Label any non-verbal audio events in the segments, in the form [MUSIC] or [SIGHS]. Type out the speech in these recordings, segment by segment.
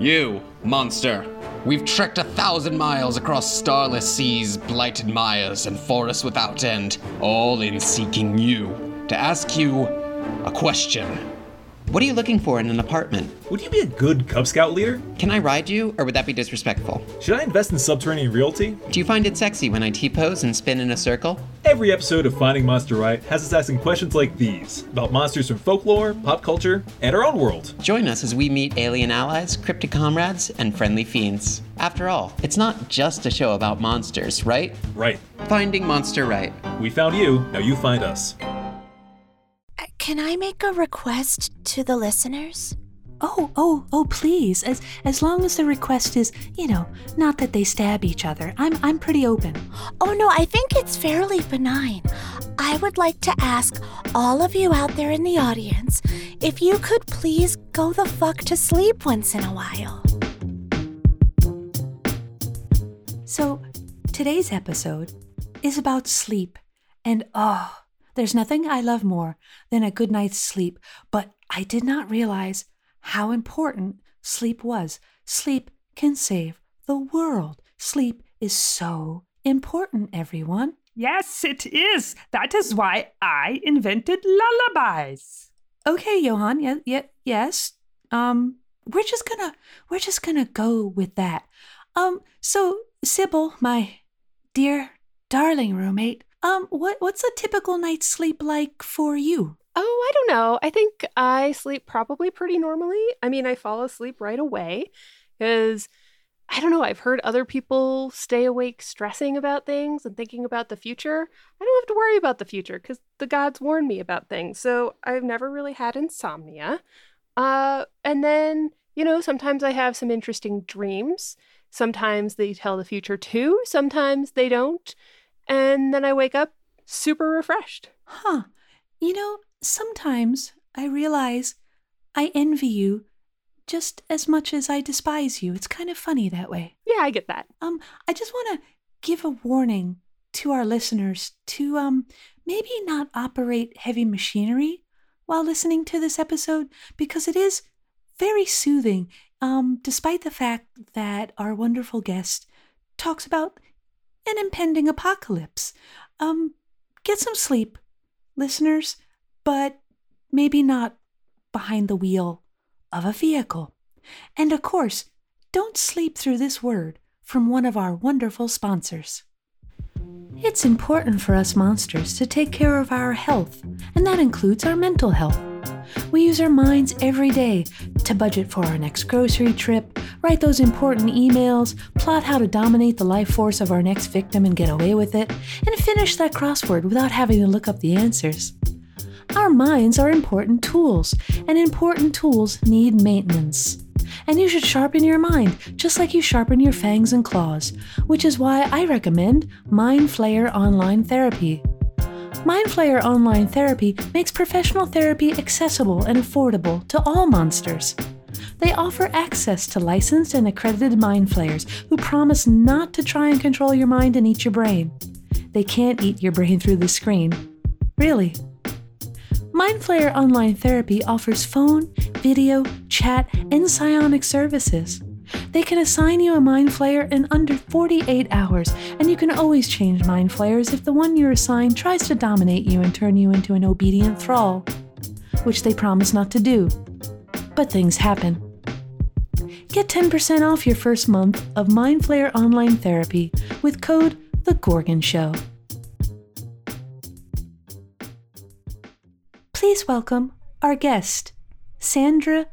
You, monster. We've trekked a thousand miles across starless seas, blighted mires, and forests without end, all in seeking you, to ask you a question. What are you looking for in an apartment? Would you be a good Cub Scout leader? Can I ride you, or would that be disrespectful? Should I invest in subterranean realty? Do you find it sexy when I T pose and spin in a circle? Every episode of Finding Monster Right has us asking questions like these about monsters from folklore, pop culture, and our own world. Join us as we meet alien allies, cryptic comrades, and friendly fiends. After all, it's not just a show about monsters, right? Right. Finding Monster Right. We found you, now you find us. Can I make a request to the listeners? Oh, oh, oh, please. As as long as the request is, you know, not that they stab each other. I'm I'm pretty open. Oh no, I think it's fairly benign. I would like to ask all of you out there in the audience if you could please go the fuck to sleep once in a while. So, today's episode is about sleep. And oh, there's nothing I love more than a good night's sleep, but I did not realize how important sleep was. Sleep can save the world. Sleep is so important, everyone. Yes, it is. That is why I invented lullabies. Okay, Johan. Yeah, yeah, yes. Um, we're just gonna we're just gonna go with that. Um, so Sibyl, my dear darling roommate, um, what what's a typical night's sleep like for you? Oh, I don't know. I think I sleep probably pretty normally. I mean, I fall asleep right away because I don't know. I've heard other people stay awake stressing about things and thinking about the future. I don't have to worry about the future because the gods warn me about things. So I've never really had insomnia. Uh, and then, you know, sometimes I have some interesting dreams. Sometimes they tell the future too, sometimes they don't. And then I wake up super refreshed. Huh. You know, sometimes I realize I envy you just as much as I despise you. It's kind of funny that way. Yeah, I get that. Um, I just want to give a warning to our listeners to um maybe not operate heavy machinery while listening to this episode because it is very soothing. Um, despite the fact that our wonderful guest talks about an impending apocalypse. Um, get some sleep, listeners, but maybe not behind the wheel of a vehicle. And of course, don't sleep through this word from one of our wonderful sponsors. It's important for us monsters to take care of our health, and that includes our mental health. We use our minds every day to budget for our next grocery trip, write those important emails, plot how to dominate the life force of our next victim and get away with it, and finish that crossword without having to look up the answers. Our minds are important tools, and important tools need maintenance. And you should sharpen your mind just like you sharpen your fangs and claws, which is why I recommend Mind Flayer Online Therapy. Mindflayer Online Therapy makes professional therapy accessible and affordable to all monsters. They offer access to licensed and accredited mind flayers who promise not to try and control your mind and eat your brain. They can't eat your brain through the screen. Really. Mindflayer Online Therapy offers phone, video, chat, and psionic services. They can assign you a mind flayer in under 48 hours, and you can always change mind flayers if the one you're assigned tries to dominate you and turn you into an obedient thrall, which they promise not to do. But things happen. Get 10% off your first month of Mind Flayer Online Therapy with code The Gorgon Show. Please welcome our guest, Sandra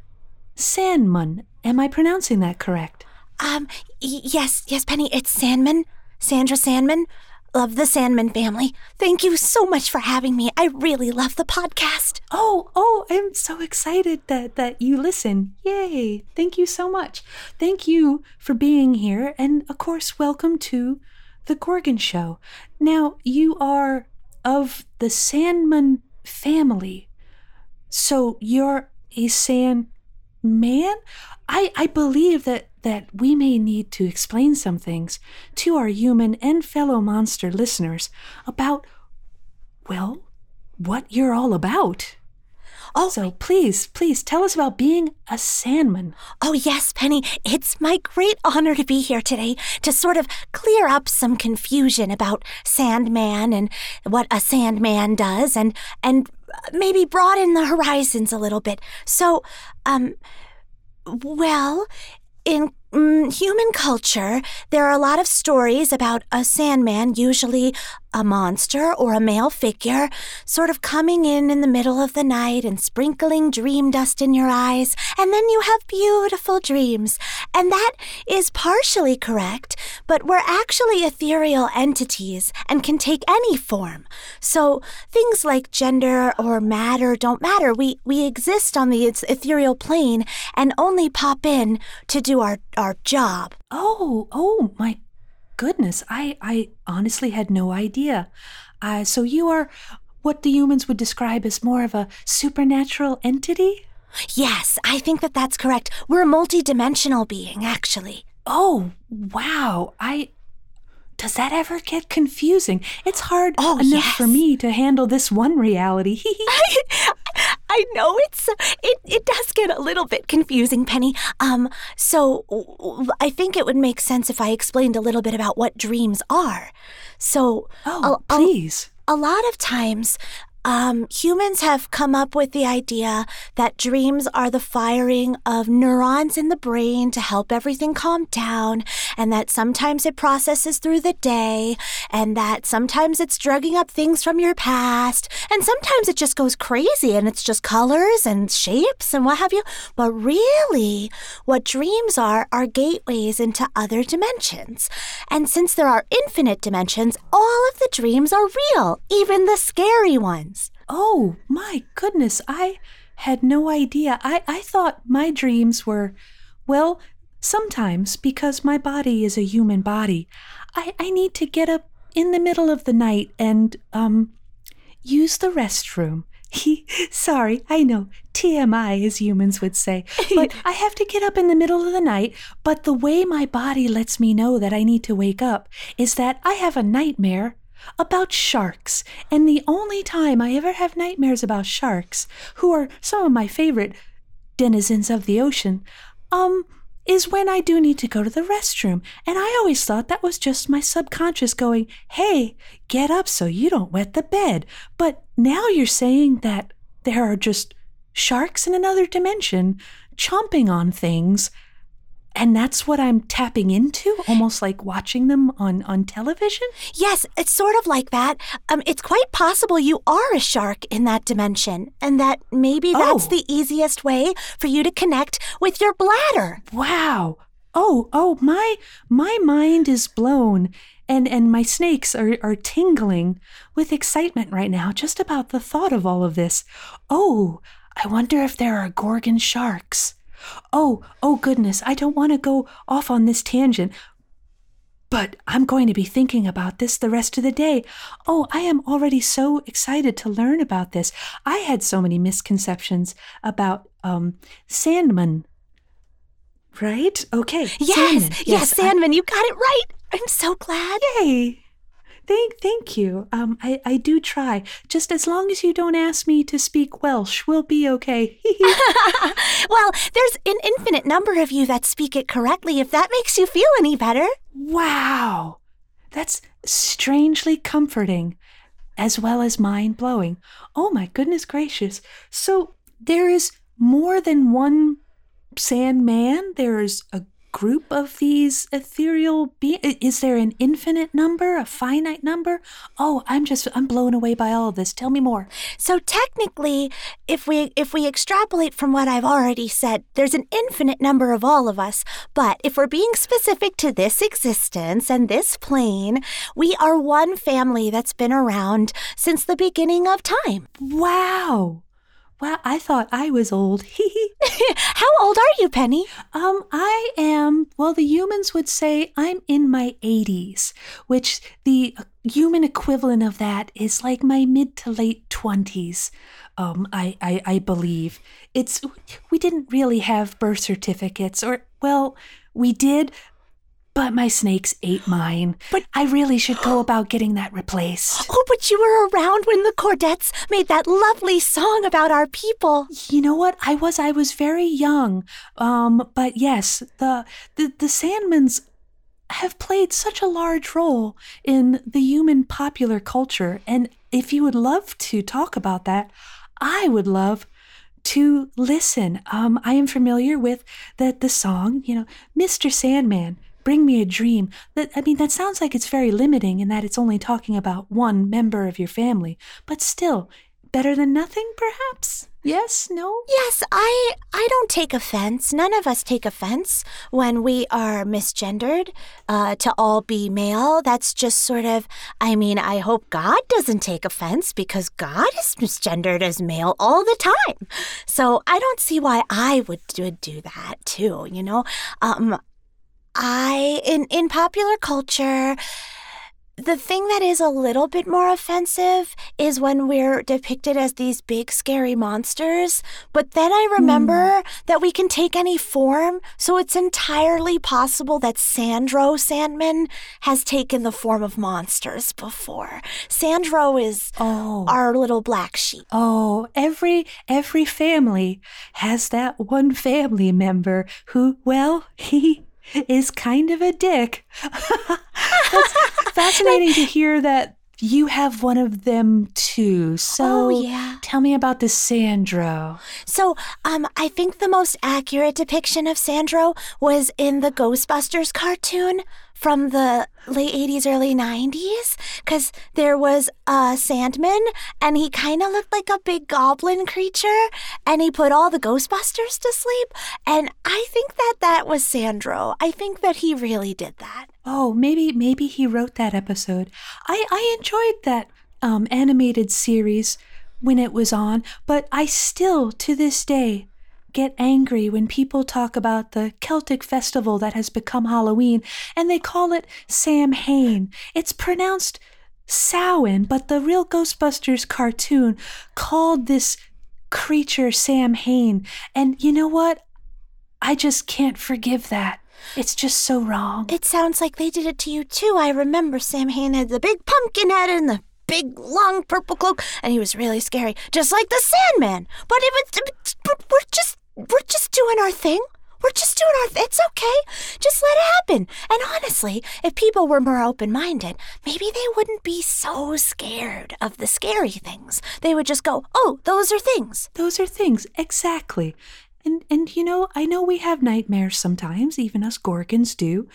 Sandman. Am I pronouncing that correct? Um, y- yes, yes, Penny, it's Sandman. Sandra Sandman. Love the Sandman family. Thank you so much for having me. I really love the podcast. Oh, oh, I'm so excited that that you listen. Yay. Thank you so much. Thank you for being here and of course welcome to the Gorgon show. Now, you are of the Sandman family. So, you're a Sand man? I, I believe that, that we may need to explain some things to our human and fellow monster listeners about, well, what you're all about. Oh, So please, please tell us about being a Sandman. Oh, yes, Penny. It's my great honor to be here today to sort of clear up some confusion about Sandman and what a Sandman does and and maybe broaden the horizons a little bit. So, um well, in mm, human culture, there are a lot of stories about a Sandman, usually a monster or a male figure, sort of coming in in the middle of the night and sprinkling dream dust in your eyes, and then you have beautiful dreams. And that is partially correct, but we're actually ethereal entities and can take any form. So things like gender or matter don't matter. We we exist on the ethereal plane and only pop in to do our our job. Oh, oh my goodness. I, I honestly had no idea. Uh, so you are what the humans would describe as more of a supernatural entity? Yes, I think that that's correct. We're a multidimensional being, actually. Oh, wow. I. Does that ever get confusing? It's hard Oh, enough for me to handle this one reality. [LAUGHS] I know it's it it does get a little bit confusing, Penny. Um, so I think it would make sense if I explained a little bit about what dreams are. So, oh, a- a- please. a lot of times um, humans have come up with the idea that dreams are the firing of neurons in the brain to help everything calm down, and that sometimes it processes through the day, and that sometimes it's drugging up things from your past, and sometimes it just goes crazy and it's just colors and shapes and what have you. But really, what dreams are are gateways into other dimensions. And since there are infinite dimensions, all of the dreams are real, even the scary ones. Oh, my goodness. I had no idea. I, I thought my dreams were, well, sometimes because my body is a human body, I, I need to get up in the middle of the night and, um, use the restroom. He, [LAUGHS] Sorry, I know, TMI, as humans would say. [LAUGHS] But I have to get up in the middle of the night. But the way my body lets me know that I need to wake up is that I have a nightmare about sharks. And the only time I ever have nightmares about sharks, who are some of my favorite denizens of the ocean, um, is when I do need to go to the restroom. And I always thought that was just my subconscious going, hey, get up so you don't wet the bed. But now you're saying that there are just sharks in another dimension chomping on things. And that's what I'm tapping into, almost like watching them on, on television? Yes, it's sort of like that. Um, it's quite possible you are a shark in that dimension, and that maybe that's Oh. the easiest way for you to connect with your bladder. Wow. Oh, oh, my my mind is blown and and my snakes are are tingling with excitement right now just about the thought of all of this. Oh, I wonder if there are gorgon sharks. Oh, oh goodness, I don't want to go off on this tangent. But I'm going to be thinking about this the rest of the day. Oh, I am already so excited to learn about this. I had so many misconceptions about um Sandman. Right? Okay. Yes, Sandman. yes, I- Sandman, you got it right. I'm so glad. Yay! Thank, thank you. Um, I, I do try. Just as long as you don't ask me to speak Welsh, we'll be okay. [LAUGHS] well, there's an infinite number of you that speak it correctly, if that makes you feel any better. wow, that's strangely comforting, as well as mind blowing. Oh my goodness gracious! So there is more than one Sandman. There's a group of these ethereal be is there an infinite number a finite number oh i'm just i'm blown away by all of this tell me more So technically, if we if we extrapolate from what I've already said, there's an infinite number of all of us. But if we're being specific to this existence and this plane, we are one family that's been around since the beginning of time. Wow. Wow, I thought I was old. [LAUGHS] How old are you, Penny? um, I am, well, the humans would say I'm in my 80s, which the human equivalent of that is like my mid to late 20s. Um, I, I, I believe. It's, we didn't really have birth certificates, or, well, we did, but my snakes ate mine. But I really should go about getting that replaced. [GASPS] Oh, but you were around when the Chordettes made that lovely song about our people. You know what? I was I was very young. Um, but yes, the the the Sandmans have played such a large role in the human popular culture. And if you would love to talk about that, I would love to listen. Um, I am familiar with the the song, you know, Mr. Sandman, bring me a dream. That I mean, that sounds like it's very limiting in that it's only talking about one member of your family, but still, better than nothing, perhaps. Yes? No? Yes, I I don't take offense. None of us take offense when we are misgendered uh, to all be male. That's just sort of. I mean, I hope God doesn't take offense because God is misgendered as male all the time. So I don't see why I would would do that too. You know, um, I in in popular culture the thing that is a little bit more offensive is when we're depicted as these big scary monsters. But then I remember mm. that we can take any form, so it's entirely possible that Sandro Sandman has taken the form of monsters before. Sandro is oh. our little black sheep. Oh, every every family has that one family member who, well, [LAUGHS] he is kind of a dick. [LAUGHS] That's fascinating to hear that you have one of them too. So oh, yeah. tell me about the Sandro. So, um, I think the most accurate depiction of Sandro was in the Ghostbusters cartoon from the late 80s, early 90s, because there was a Sandman and he kind of looked like a big goblin creature and he put all the Ghostbusters to sleep. And I think that that was Sandro. I think that he really did that. Oh, maybe, maybe he wrote that episode. I, I enjoyed that um, animated series when it was on, but I still, to this day, get angry when people talk about the Celtic festival that has become Halloween and they call it Samhain. It's pronounced Samhain, but the real Ghostbusters cartoon called this creature Samhain. And you know what? I just can't forgive that. It's just so wrong. It sounds like they did it to you too. I remember Samhain had the big pumpkin head and the big long purple cloak, and he was really scary, just like the Sandman. But it was, we're just we're just doing our thing. We're just doing our thing. It's okay. Just let it happen. And honestly, if people were more open minded, maybe they wouldn't be so scared of the scary things. They would just go, oh, those are things. Those are things. Exactly. And, and you know, I know we have nightmares sometimes, even us Gorgons do.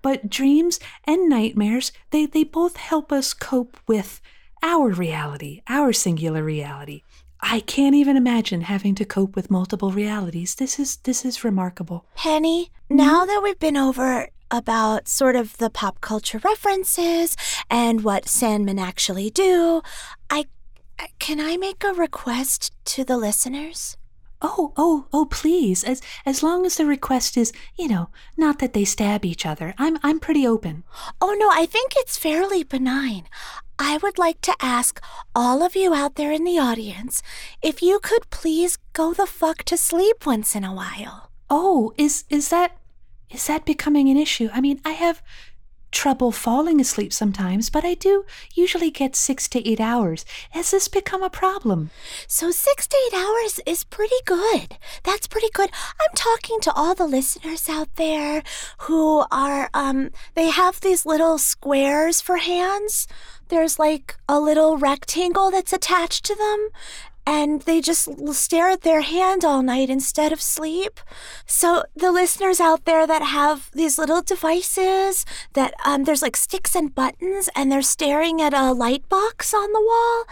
But dreams and nightmares, they, they both help us cope with our reality, our singular reality. I can't even imagine having to cope with multiple realities. This is this is remarkable. Penny, now that we've been over about sort of the pop culture references and what Sandmen actually do, I can I make a request to the listeners? Oh, oh, oh, please. As as long as the request is, you know, not that they stab each other. I'm I'm pretty open. Oh no, I think it's fairly benign. I would like to ask all of you out there in the audience if you could please go the fuck to sleep once in a while. Oh, is is that is that becoming an issue? I mean, I have trouble falling asleep sometimes, but I do usually get six to eight hours. Has this become a problem? So, six to eight hours is pretty good. That's pretty good. I'm talking to all the listeners out there who are, um, they have these little squares for hands there's like a little rectangle that's attached to them, and they just stare at their hand all night instead of sleep. So the listeners out there that have these little devices that um, there's like sticks and buttons, and they're staring at a light box on the wall,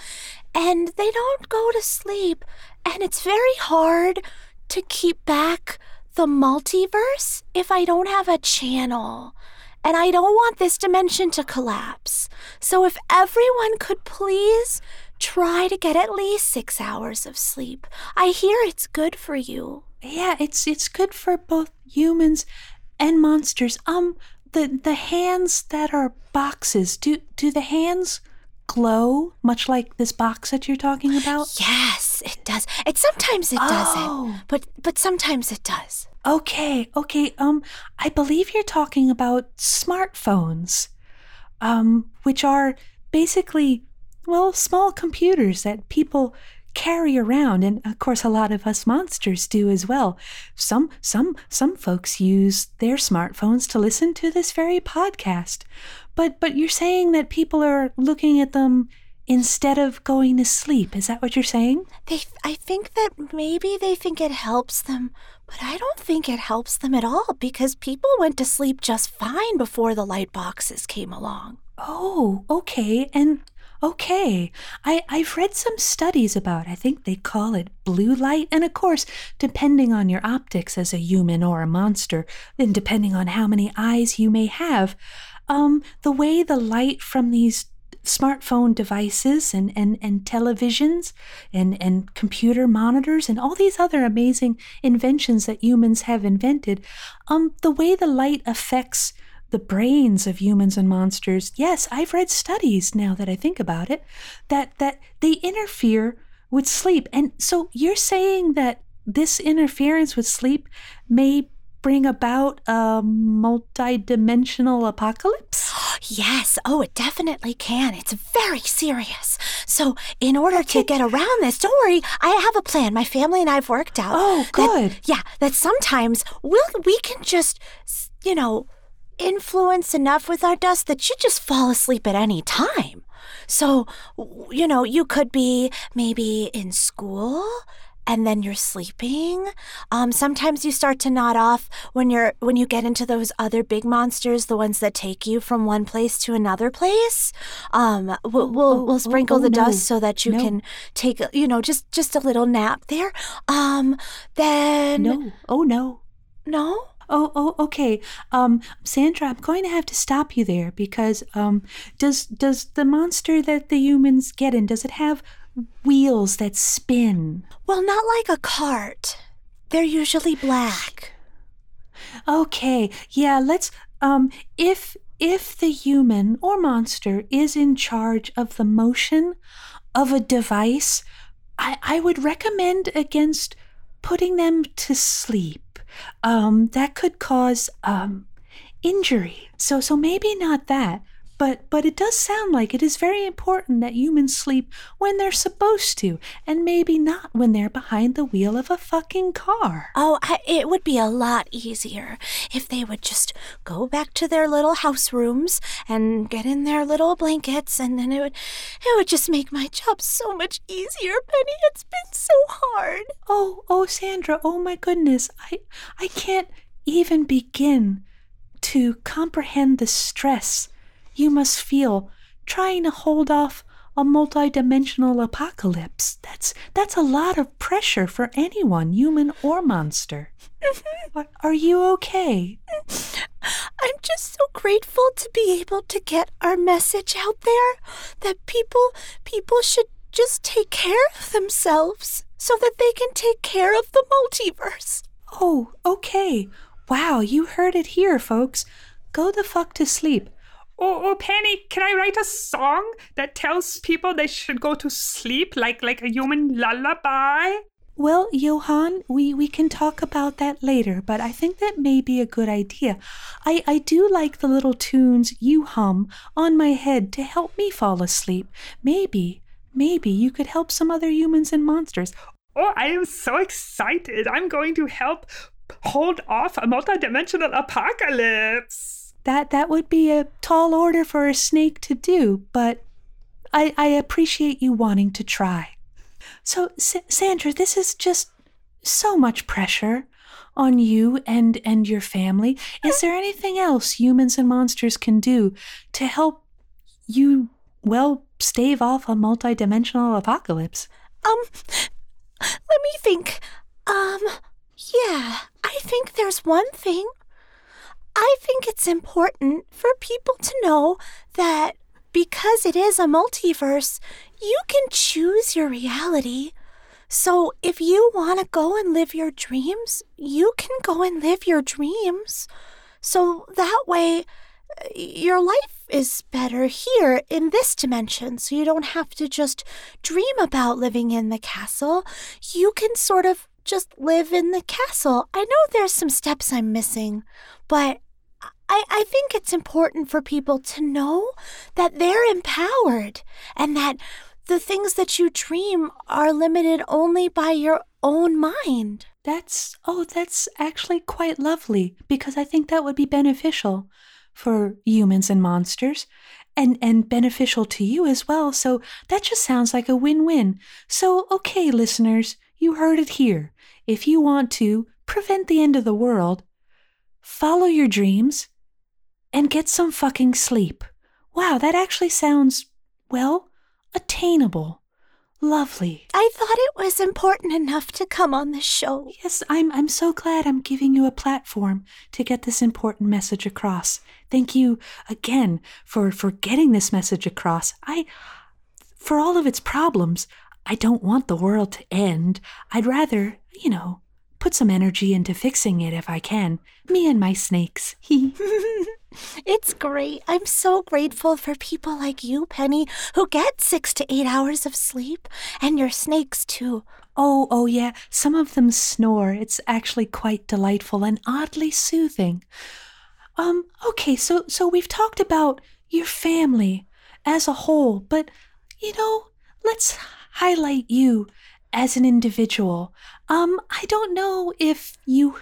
and they don't go to sleep, and it's very hard to keep back the multiverse if I don't have a channel and I don't want this dimension to collapse. So if everyone could please try to get at least six hours of sleep. I hear it's good for you. Yeah, it's it's good for both humans and monsters. Um, the the hands that are boxes. Do do the hands glow much like this box that you're talking about? Yes, it does. It sometimes it oh. doesn't, but but sometimes it does. Okay, okay. Um, I believe you're talking about smartphones, um, which are basically, well, small computers that people carry around, and of course, a lot of us monsters do as well. Some, some, some folks use their smartphones to listen to this very podcast, but, but you're saying that people are looking at them instead of going to sleep. Is that what you're saying? They, I think that maybe they think it helps them, but I don't think it helps them at all because people went to sleep just fine before the light boxes came along. Oh, okay. And okay. I, I've read some studies about, I think they call it blue light. And of course, depending on your optics as a human or a monster, and depending on how many eyes you may have, um, the way the light from these smartphone devices and, and, and televisions and, and computer monitors and all these other amazing inventions that humans have invented, um, the way the light affects the brains of humans and monsters, yes, I've read studies now that I think about it, that, that they interfere with sleep. And so you're saying that this interference with sleep may bring about a multi-dimensional apocalypse? [GASPS] Yes, oh, it definitely can. It's very serious. So, in order to get around this, don't worry, I have a plan. My family and I've worked out. Oh, that- good. yeah, that sometimes we'll, we can just, you know, influence enough with our dust that you just fall asleep at any time. So, you know, you could be maybe in school and then you're sleeping. Um, sometimes you start to nod off when you're when you get into those other big monsters, the ones that take you from one place to another place. Um, we'll we'll, oh, we'll sprinkle oh, the no. dust so that you No. can take you know just just a little nap there. Um, then No. Oh, no. no. Oh, oh, okay. Um, Sandra, I'm going to have to stop you there because um, does does the monster that the humans get in does it have wheels that spin? Well, not like a cart. They're usually black. Okay, yeah. Let's um, if if the human or monster is in charge of the motion of a device, I I would recommend against putting them to sleep. Um, that could cause um injury. So so maybe not that. But but it does sound like it is very important that humans sleep when they're supposed to, and maybe not when they're behind the wheel of a fucking car. Oh, I, it would be a lot easier if they would just go back to their little house rooms and get in their little blankets, and then it would, it would just make my job so much easier, Penny. It's been so hard. Oh, oh, Sandra, oh my goodness. I I can't even begin to comprehend the stress you must feel trying to hold off a multidimensional apocalypse. That's that's a lot of pressure for anyone, human or monster. Mm-hmm. Are, are you okay? Mm-hmm. I'm just so grateful to be able to get our message out there that people people should just take care of themselves so that they can take care of the multiverse. Oh, okay. Wow, you heard it here, folks. Go the fuck to sleep. Oh, oh, Penny, can I write a song that tells people they should go to sleep like like a human lullaby? Well, Johann, we, we can talk about that later, but I think that may be a good idea. I, I do like the little tunes you hum on my head to help me fall asleep. Maybe, maybe you could help some other humans and monsters. Oh, I am so excited. I'm going to help hold off a multidimensional apocalypse. That that would be a tall order for a snake to do, but I I appreciate you wanting to try. So, S- Sandra, this is just so much pressure on you and and your family. Is there anything else humans and monsters can do to help you well stave off a multidimensional apocalypse? Um, let me think. Um, yeah, I think there's one thing. I think it's important for people to know that because it is a multiverse, you can choose your reality. So if you want to go and live your dreams, you can go and live your dreams. So that way, uh, your life is better here in this dimension. So you don't have to just dream about living in the castle. You can sort of just live in the castle. I know there's some steps I'm missing, but I, I think it's important for people to know that they're empowered and that the things that you dream are limited only by your own mind. That's, oh, that's actually quite lovely because I think that would be beneficial for humans and monsters and, and beneficial to you as well. So that just sounds like a win win. So, okay, listeners, you heard it here. If you want to prevent the end of the world, follow your dreams and get some fucking sleep. Wow, that actually sounds, well, attainable. Lovely. I thought it was important enough to come on the show. Yes, I'm I'm so glad I'm giving you a platform to get this important message across. Thank you again for for getting this message across. I for all of its problems, I don't want the world to end. I'd rather, you know, put some energy into fixing it if I can. Me and my snakes. [LAUGHS] It's great. I'm so grateful for people like you, Penny, who get six to eight hours of sleep, and your snakes, too. Oh, oh yeah, some of them snore. It's actually quite delightful and oddly soothing. Um, okay, so so we've talked about your family as a whole, but you know, let's highlight you as an individual. Um, I don't know if you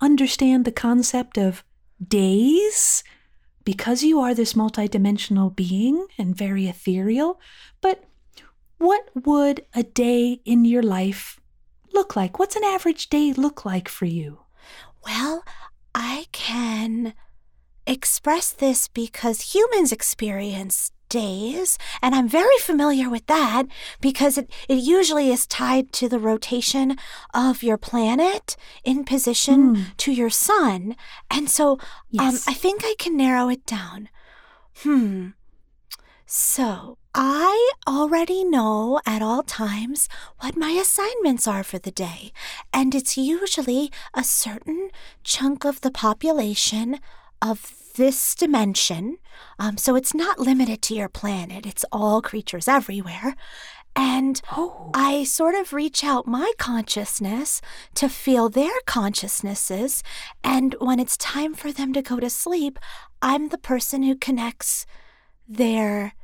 understand the concept of days because you are this multidimensional being and very ethereal, but what would a day in your life look like? What's an average day look like for you? Well, I can express this because humans experience days, and I'm very familiar with that because it, it usually is tied to the rotation of your planet in position Hmm. to your sun. And so um, I think I can narrow it down. Hmm. So I already know at all times what my assignments are for the day, and it's usually a certain chunk of the population of this dimension. Um, so it's not limited to your planet, it's all creatures everywhere. And Oh, I sort of reach out my consciousness to feel their consciousnesses. And when it's time for them to go to sleep, I'm the person who connects their,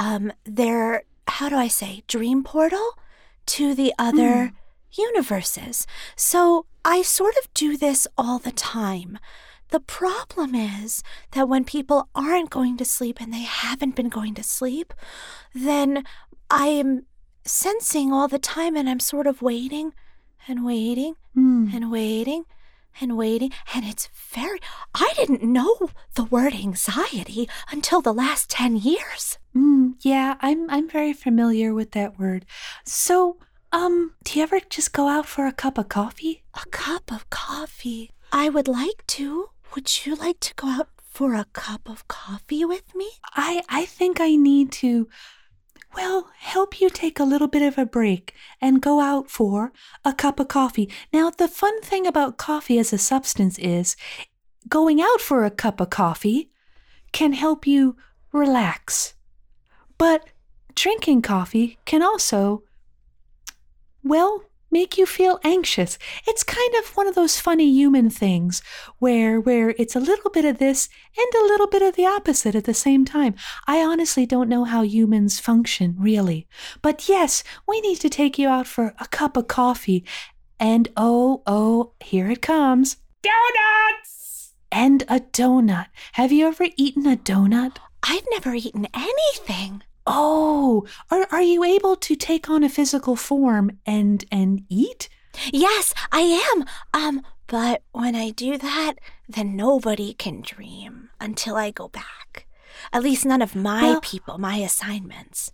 um, their, how do I say, dream portal to the other universes. So I sort of do this all the time. The problem is that when people aren't going to sleep and they haven't been going to sleep, then I am sensing all the time and I'm sort of waiting and waiting Hmm. and waiting and waiting. And it's very, I didn't know the word anxiety until the last 10 years. Mm, yeah, I'm I'm very familiar with that word. So, um, do you ever just go out for a cup of coffee? A cup of coffee. I would like to. Would you like to go out for a cup of coffee with me? I I think I need to well, help you take a little bit of a break and go out for a cup of coffee. Now, the fun thing about coffee as a substance is going out for a cup of coffee can help you relax. But drinking coffee can also, well, make you feel anxious. It's kind of one of those funny human things where where it's a little bit of this and a little bit of the opposite at the same time. I honestly don't know how humans function really. But yes, we need to take you out for a cup of coffee. And oh, oh, here it comes. Donuts! And a donut. Have you ever eaten a donut? I've never eaten anything. Oh, are, are you able to take on a physical form and and eat? Yes, I am. Um, but when I do that, then nobody can dream until I go back. At least none of my Well- people, my assignments.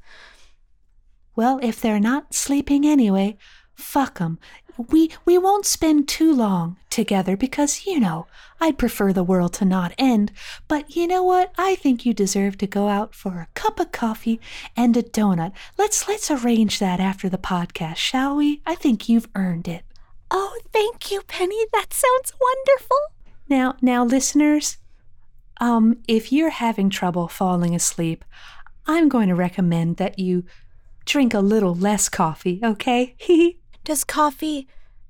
Well, if they're not sleeping anyway, fuck 'em. We we won't spend too long together because you know I'd prefer the world to not end. But you know what? I think you deserve to go out for a cup of coffee and a donut. Let's let's arrange that after the podcast, shall we? I think you've earned it. Oh, thank you, Penny. That sounds wonderful. Now, now, listeners, um, if you're having trouble falling asleep, I'm going to recommend that you drink a little less coffee. Okay? [LAUGHS] Does coffee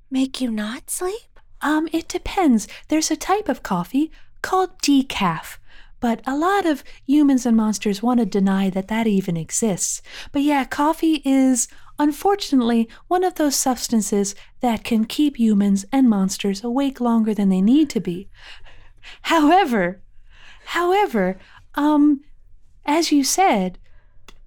make you not sleep? Um, it depends. There's a type of coffee called decaf, but a lot of humans and monsters want to deny that that even exists. But yeah, coffee is unfortunately one of those substances that can keep humans and monsters awake longer than they need to be. However, however, um, as you said,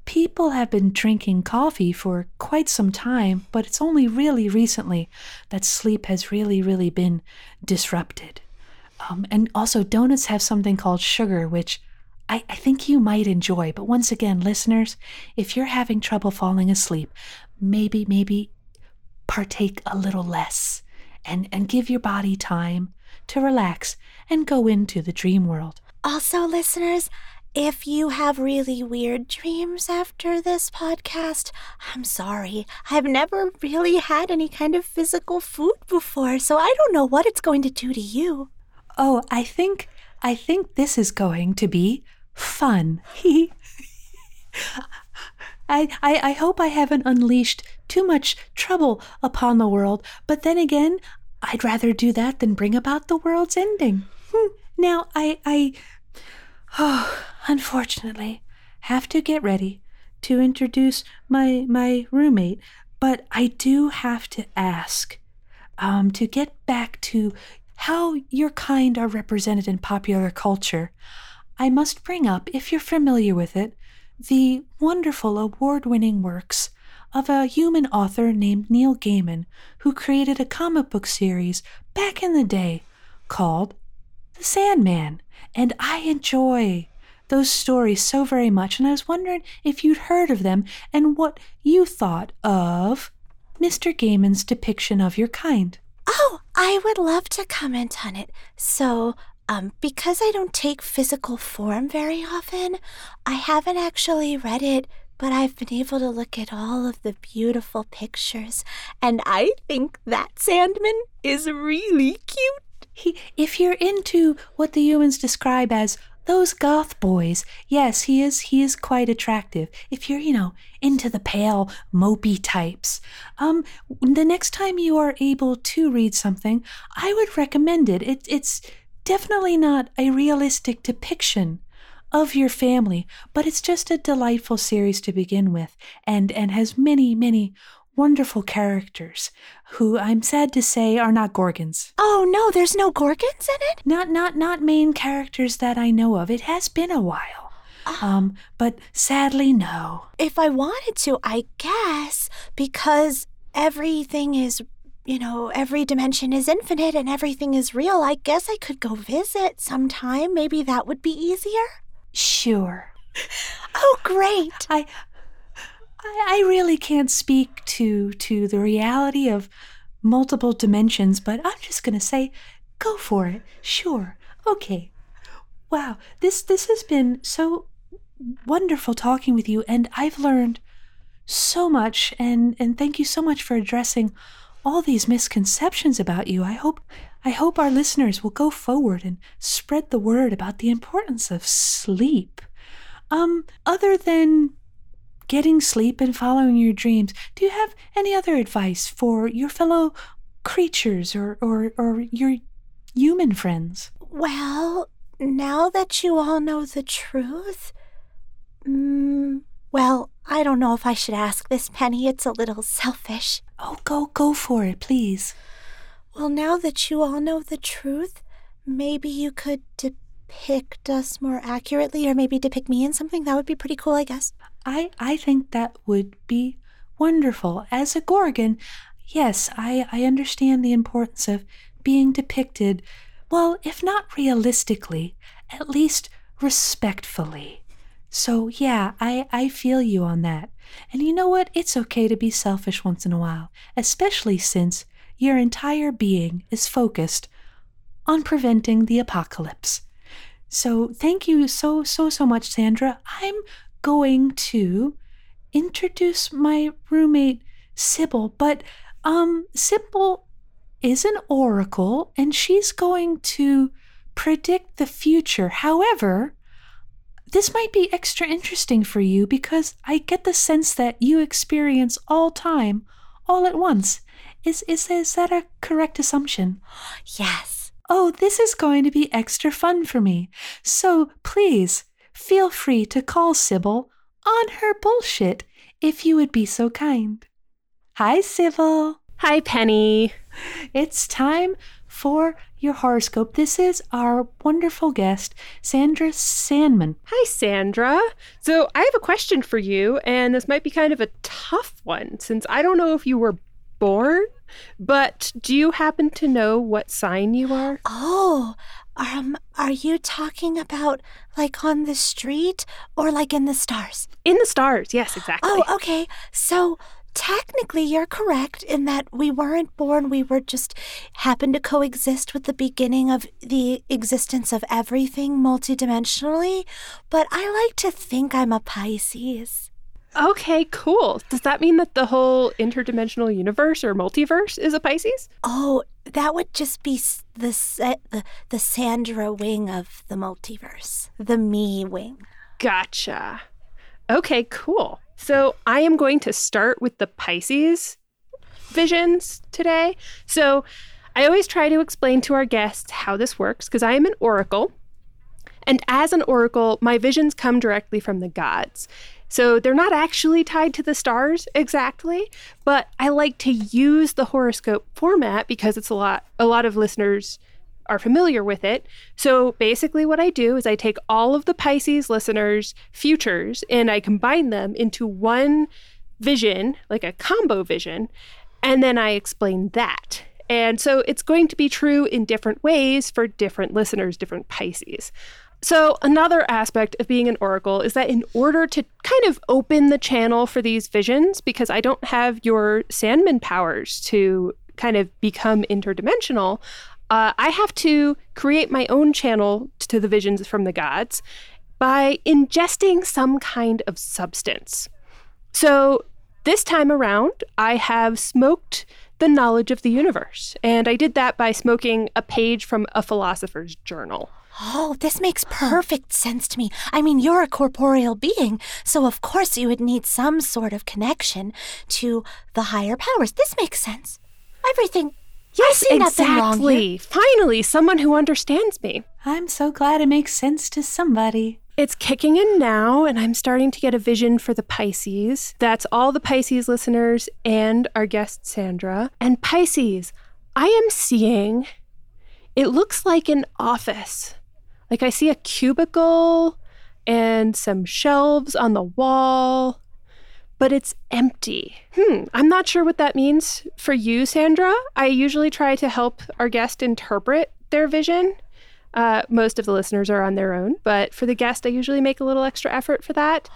people have been drinking coffee for quite some time, but it's only really recently that sleep has really, really been disrupted. Um, and also, donuts have something called sugar, which I, I think you might enjoy. But once again, listeners, if you're having trouble falling asleep, maybe, maybe partake a little less and, and give your body time to relax and go into the dream world. Also, listeners, if you have really weird dreams after this podcast, I'm sorry. I've never really had any kind of physical food before, so I don't know what it's going to do to you. Oh, I think I think this is going to be fun. [LAUGHS] I, I, I hope I haven't unleashed too much trouble upon the world, but then again, I'd rather do that than bring about the world's ending. Hmm. Now, I, I, oh, unfortunately, have to get ready to introduce my my roommate, but I do have to ask, um, to get back to how your kind are represented in popular culture. I must bring up, if you're familiar with it, the wonderful award winning works of a human author named Neil Gaiman, who created a comic book series back in the day called The Sandman. And I enjoy those stories so very much, and I was wondering if you'd heard of them and what you thought of Mr. Gaiman's depiction of your kind. Oh, I would love to comment on it. So, um, because I don't take physical form very often, I haven't actually read it, but I've been able to look at all of the beautiful pictures, and I think that Sandman is really cute. He, if you're into what the humans describe as those goth boys, yes, he is he is quite attractive. If you're, you know, into the pale, mopey types. Um the next time you are able to read something, I would recommend it. it it's definitely not a realistic depiction of your family, but it's just a delightful series to begin with and and has many, many wonderful characters who I'm sad to say are not Gorgons. Oh no, there's no Gorgons in it? Not not not main characters that I know of. It has been a while. Um, but sadly no. If I wanted to, I guess, because everything is you know, every dimension is infinite and everything is real. I guess I could go visit sometime. Maybe that would be easier. Sure. [LAUGHS] Oh, great. I I, I really can't speak to to the reality of multiple dimensions, but I'm just gonna say, go for it. Sure. Okay. Wow. This this has been so wonderful talking with you, and I've learned so much and and thank you so much for addressing all these misconceptions about you. I hope I hope our listeners will go forward and spread the word about the importance of sleep. Um, other than getting sleep and following your dreams, do you have any other advice for your fellow creatures or, or, or your human friends? Well, now that you all know the truth, mm, well, I don't know if I should ask this, Penny. It's a little selfish. Oh, go, go for it, please. Well, now that you all know the truth, maybe you could depict us more accurately, or maybe depict me in something. That would be pretty cool, I guess. I, I think that would be wonderful. As a Gorgon, yes, I, I understand the importance of being depicted, well, if not realistically, at least respectfully. So, yeah, I, I feel you on that. And you know what? It's okay to be selfish once in a while, especially since your entire being is focused on preventing the apocalypse. So, thank you so, so, so much, Sandra. I'm going to introduce my roommate Sibyl, but um Sibyl is an oracle and she's going to predict the future. However, this might be extra interesting for you because I get the sense that you experience all time all at once. Is, is, is that a correct assumption? Yes. Oh, this is going to be extra fun for me. So please feel free to call Sibyl on her bullshit if you would be so kind. Hi, Sibyl. Hi, Penny. It's time for your horoscope. This is our wonderful guest, Sandra Sandman. Hi, Sandra. So, I have a question for you, and this might be kind of a tough one since I don't know if you were born, but do you happen to know what sign you are? Oh, um, are you talking about like on the street or like in the stars? In the stars, yes, exactly. Oh, okay. So technically, you're correct in that we weren't born. We were just happened to coexist with the beginning of the existence of everything multidimensionally. But I like to think I'm a Pisces. Okay, cool. Does that mean that the whole interdimensional universe or multiverse is a Pisces? Oh, that would just be the the, the Sandra wing of the multiverse, the me wing. Gotcha. Okay, cool. So I am going to start with the Pisces visions today. So I always try to explain to our guests how this works because I am an oracle. And as an oracle, my visions come directly from the gods. So they're not actually tied to the stars exactly, but I like to use the horoscope format because it's a lot a lot of listeners are familiar with it. So basically what I do is I take all of the Pisces listeners' futures and I combine them into one vision, like a combo vision, and then I explain that. And so it's going to be true in different ways for different listeners, different Pisces. So, another aspect of being an oracle is that in order to kind of open the channel for these visions, because I don't have your Sandman powers to kind of become interdimensional, uh, I have to create my own channel to the visions from the gods by ingesting some kind of substance. So, this time around, I have smoked the knowledge of the universe, and I did that by smoking a page from a philosopher's journal. Oh, this makes perfect sense to me. I mean, you're a corporeal being, so of course you would need some sort of connection to the higher powers. This makes sense. Everything. I see nothing wrong here. exactly. Finally, someone who understands me. I'm so glad it makes sense to somebody. It's kicking in now, and I'm starting to get a vision for the Pisces. That's all the Pisces listeners and our guest, Sandra. And Pisces, I am seeing, it looks like an office. Like I see a cubicle and some shelves on the wall, but it's empty. Hmm, I'm not sure what that means for you, Sandra. I usually try to help our guest interpret their vision. Uh, most of the listeners are on their own, but for the guest, I usually make a little extra effort for that.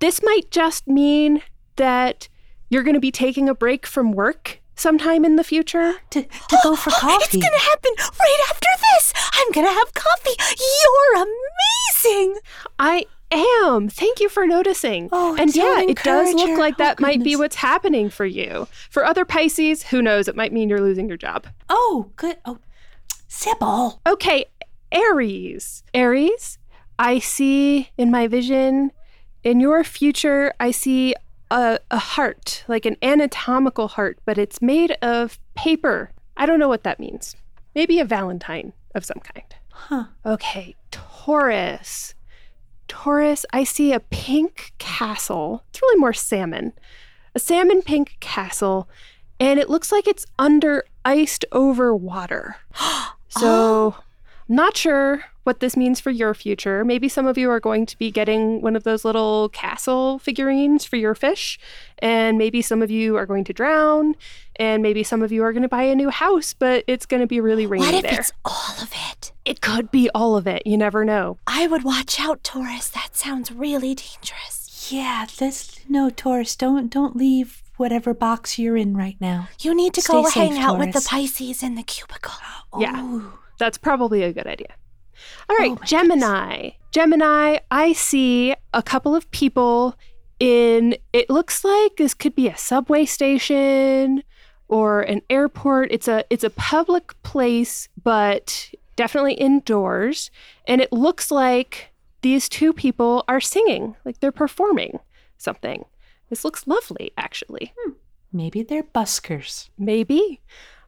This might just mean that you're going to be taking a break from work sometime in the future. [GASPS] To, to go for [GASPS] coffee. It's gonna happen right after this. I'm gonna have coffee. You're amazing. I am. Thank you for noticing. Oh, and yeah, it does look like Oh, that might be what's happening for you. For other Pisces, who knows? It might mean you're losing your job. Oh, good. Oh, Sibyl. Okay, Aries. Aries, I see in my vision, in your future, I see a, a heart, like an anatomical heart, but it's made of paper. I don't know what that means. Maybe a Valentine of some kind. Huh. Okay, Taurus. Taurus, I see a pink castle. It's really more salmon. A salmon pink castle, and it looks like it's under iced over water. [GASPS] So, I'm not sure what this means for your future. Maybe some of you are going to be getting one of those little castle figurines for your fish, and maybe some of you are going to drown, and maybe some of you are going to buy a new house, but it's going to be really rainy What if there. it's all of it? It could be all of it. You never know. I would watch out, Taurus. That sounds really dangerous. Yeah, let's no, Taurus. Don't don't leave whatever box you're in right now. You need to Stay go safe, hang out with the Pisces in the cubicle. Yeah. Oh, That's probably a good idea. All right, Oh Gemini. Gemini, I see a couple of people in it looks like this could be a subway station or an airport. It's a it's a public place, but definitely indoors, and it looks like these two people are singing, like they're performing something. This looks lovely actually. Maybe they're buskers. Maybe.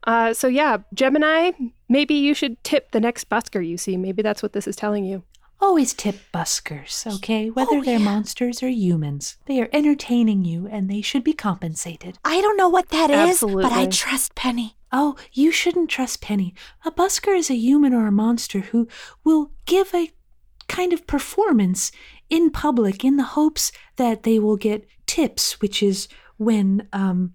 Uh, so yeah, Gemini, maybe you should tip the next busker you see. Maybe that's what this is telling you. Always tip buskers, okay? Whether Oh, they're yeah. monsters or humans. They are entertaining you and they should be compensated. I don't know what that is, but I trust Penny. Oh, you shouldn't trust Penny. A busker is a human or a monster who will give a kind of performance in public in the hopes that they will get tips, which is when um,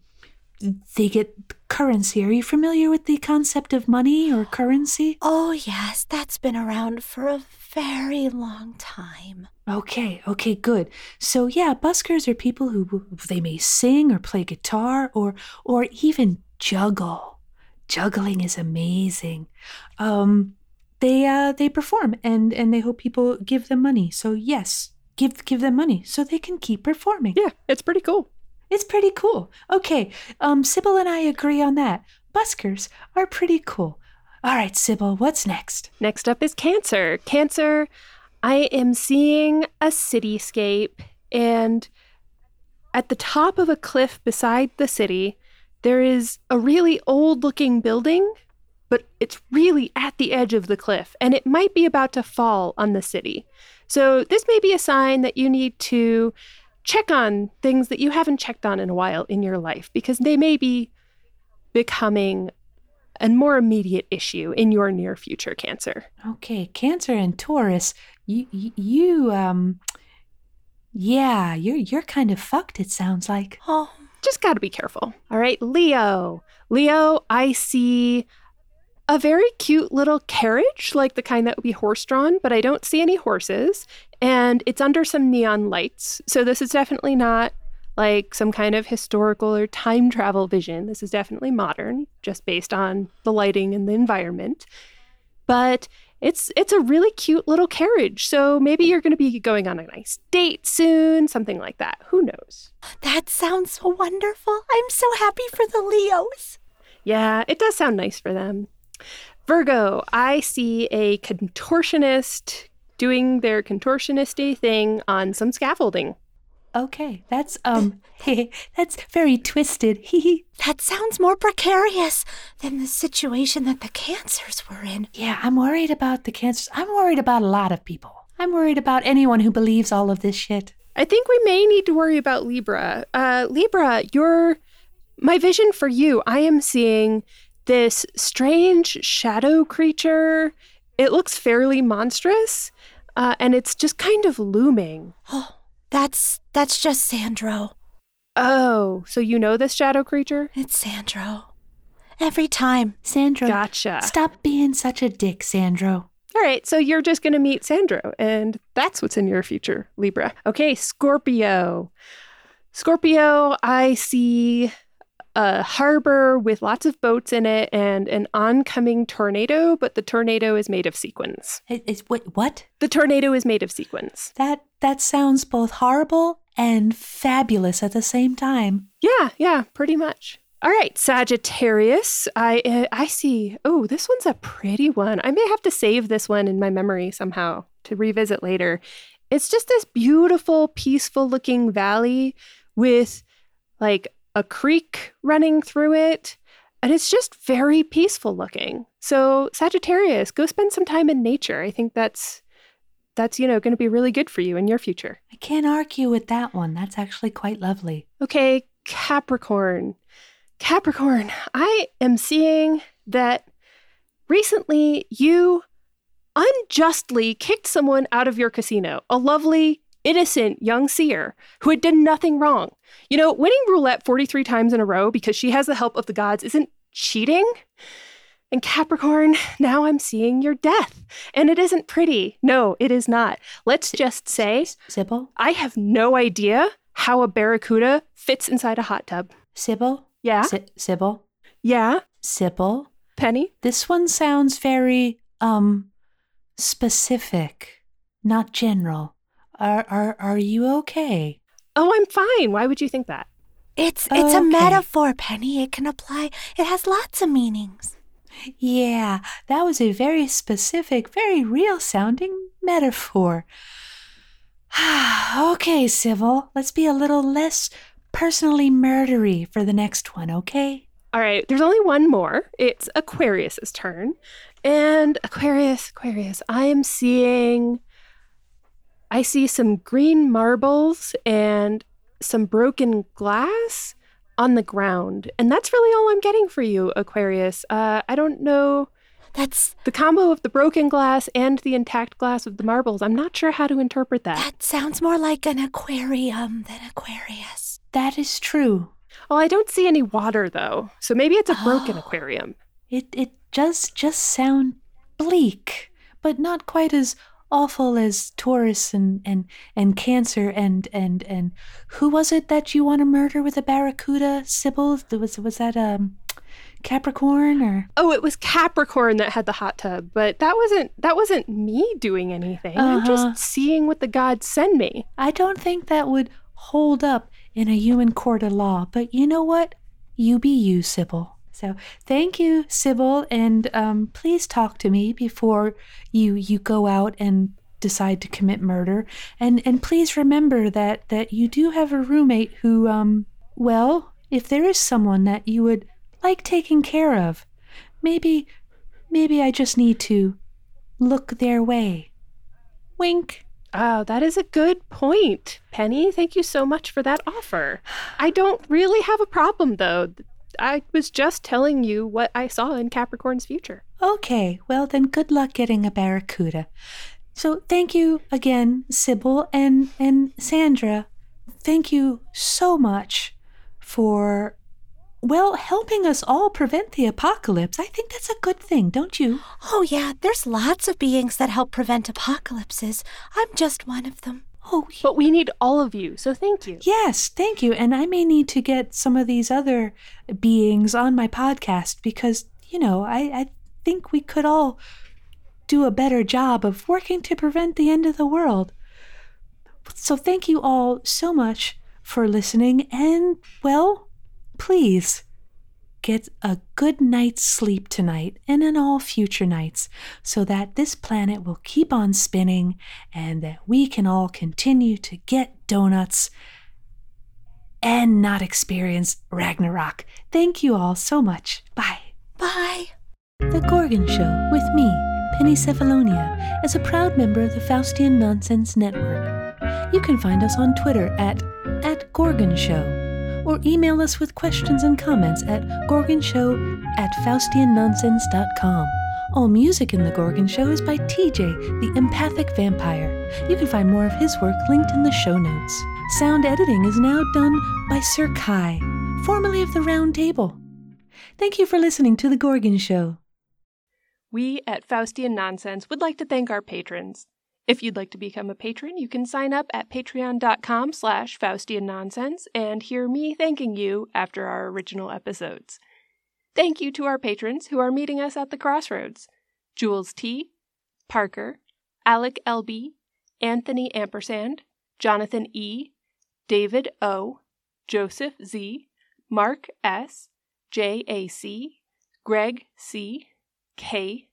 they get currency. Are you familiar with the concept of money or currency? Oh, yes, that's been around for a very long time. Okay, okay, good. So yeah, buskers are people who they may sing or play guitar or or even juggle. Juggling is amazing. Um they uh they perform and and they hope people give them money. So yes, give give them money so they can keep performing. Yeah, it's pretty cool. It's pretty cool. Okay, um Sibyl and I agree on that. Buskers are pretty cool. All right, Sibyl, what's next? Next up is Cancer. Cancer, I am seeing a cityscape, and at the top of a cliff beside the city, there is a really old looking building, but it's really at the edge of the cliff, and it might be about to fall on the city. So, this may be a sign that you need to check on things that you haven't checked on in a while in your life because they may be becoming a more immediate issue in your near future, Cancer. Okay, Cancer and Taurus, you you, you um yeah, you're you're kind of fucked it sounds like. Oh, Just got to be careful. All right, Leo. Leo, I see a very cute little carriage, like the kind that would be horse drawn, but I don't see any horses. And it's under some neon lights. So this is definitely not like some kind of historical or time travel vision. This is definitely modern, just based on the lighting and the environment. But it's it's a really cute little carriage. So maybe you're going to be going on a nice date soon, something like that. Who knows? that sounds so wonderful. I'm so happy for the Leos. Yeah, it does sound nice for them. Virgo, I see a contortionist doing their contortionisty thing on some scaffolding. Okay, that's um [LAUGHS] that's very twisted. Hee [LAUGHS] That sounds more precarious than the situation that the cancers were in. Yeah, I'm worried about the cancers. I'm worried about a lot of people. I'm worried about anyone who believes all of this shit. I think we may need to worry about Libra. Uh, Libra, your my vision for you, I am seeing this strange shadow creature. It looks fairly monstrous, uh, and it's just kind of looming. Oh, that's that's just Sandro. Oh, so you know this shadow creature? It's Sandro. Every time. Sandro, Gotcha. stop being such a dick, Sandro. All right, so you're just going to meet Sandro, and that's what's in your future, Libra. Okay, Scorpio. Scorpio, I see a harbor with lots of boats in it and an oncoming tornado, but the tornado is made of sequins. It, it's what what? The tornado is made of sequins. That that sounds both horrible and fabulous at the same time. Yeah, yeah, pretty much. All right, Sagittarius. I uh, I see. Oh, this one's a pretty one. I may have to save this one in my memory somehow to revisit later. It's just this beautiful, peaceful looking valley with like a creek running through it, and it's just very peaceful looking. So, Sagittarius, go spend some time in nature. I think that's that's, you know, going to be really good for you in your future. I can't argue with that one. That's actually quite lovely. Okay, Capricorn. Capricorn, I am seeing that recently you unjustly kicked someone out of your casino, a lovely, innocent young seer who had done nothing wrong. You know, winning roulette 43 times in a row because she has the help of the gods isn't cheating. And Capricorn, now I'm seeing your death. And it isn't pretty. No, it is not. Let's just say Sibyl? I have no idea how a barracuda fits inside a hot tub. Sibyl? Yeah. Sy- Sibyl? Yeah. Sibyl? Penny? This one sounds very um specific, not general. Are are are you okay? Oh, I'm fine. Why would you think that? It's it's a Okay. metaphor, Penny. It can apply. It has lots of meanings. Yeah, that was a very specific, very real sounding metaphor. [SIGHS] okay, Sibyl, let's be a little less personally murdery for the next one, okay? All right, there's only one more. It's Aquarius's turn. And Aquarius, Aquarius, I am seeing I see some green marbles and some broken glass on the ground. And that's really all I'm getting for you, Aquarius. Uh, I don't know That's the combo of the broken glass and the intact glass of the marbles. I'm not sure how to interpret that. that sounds more like an aquarium than Aquarius. That is true. Oh, I don't see any water though. So maybe it's a broken Oh. aquarium. It it does just sound bleak, but not quite as awful as Taurus and and and Cancer and and and who was it that you want to murder with a barracuda? Sibyl? Was was that um Capricorn or? Oh, it was Capricorn that had the hot tub, but that wasn't that wasn't me doing anything. I'm Uh-huh. just seeing what the gods send me. I don't think that would hold up in a human court of law. But you know what? You be you, Sibyl. So thank you, Sibyl, and um, please talk to me before you you go out and decide to commit murder. And and please remember that that you do have a roommate who um well, if there is someone that you would like taking care of, maybe maybe I just need to look their way. Wink. Oh, that is a good point, Penny. Thank you so much for that offer. I don't really have a problem though. I was just telling you what I saw in Capricorn's future. Okay, well then good luck getting a barracuda. So thank you again, Sibyl and and Sandra. Thank you so much for well helping us all prevent the apocalypse. I think that's a good thing, don't you? Oh, yeah, there's lots of beings that help prevent apocalypses. I'm just one of them. Oh, But we need all of you, so thank you. yes, thank you. And I may need to get some of these other beings on my podcast because, you know, I, I think we could all do a better job of working to prevent the end of the world. So thank you all so much for listening and, well, please get a good night's sleep tonight and in all future nights so that this planet will keep on spinning and that we can all continue to get donuts and not experience Ragnarok. Thank you all so much. Bye. Bye. The Gorgon Show with me, Penny Cephalonia, is a proud member of the Faustian Nonsense Network. You can find us on Twitter at, at Gorgon Show or email us with questions and comments at gorgonshow at faustiannonsense.com. All music in The Gorgon Show is by TJ, the empathic vampire. You can find more of his work linked in the show notes. Sound editing is now done by Sir Cai, formerly of the Round Table. Thank you for listening to The Gorgon Show. We at Faustian Nonsense would like to thank our patrons. If you'd like to become a patron, you can sign up at patreon.com slash Faustian Nonsense and hear me thanking you after our original episodes. Thank you to our patrons who are meeting us at the crossroads. Jules T., Parker, Alec LB, Anthony Ampersand, Jonathan E., David O., Joseph Z., Mark S., J. A. C., Greg C., K.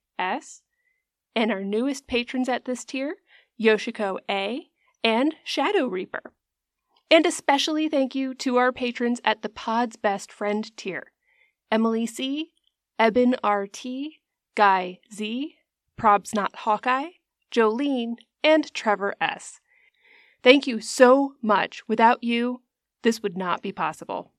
And our newest patrons at this tier, Yoshiko A. and Shadow Reaper. And especially thank you to our patrons at the Pod's Best Friend tier Emily C., Eben R.T., Guy Z., Probs Not Hawkeye, Jolene, and Trevor S. Thank you so much. Without you, this would not be possible.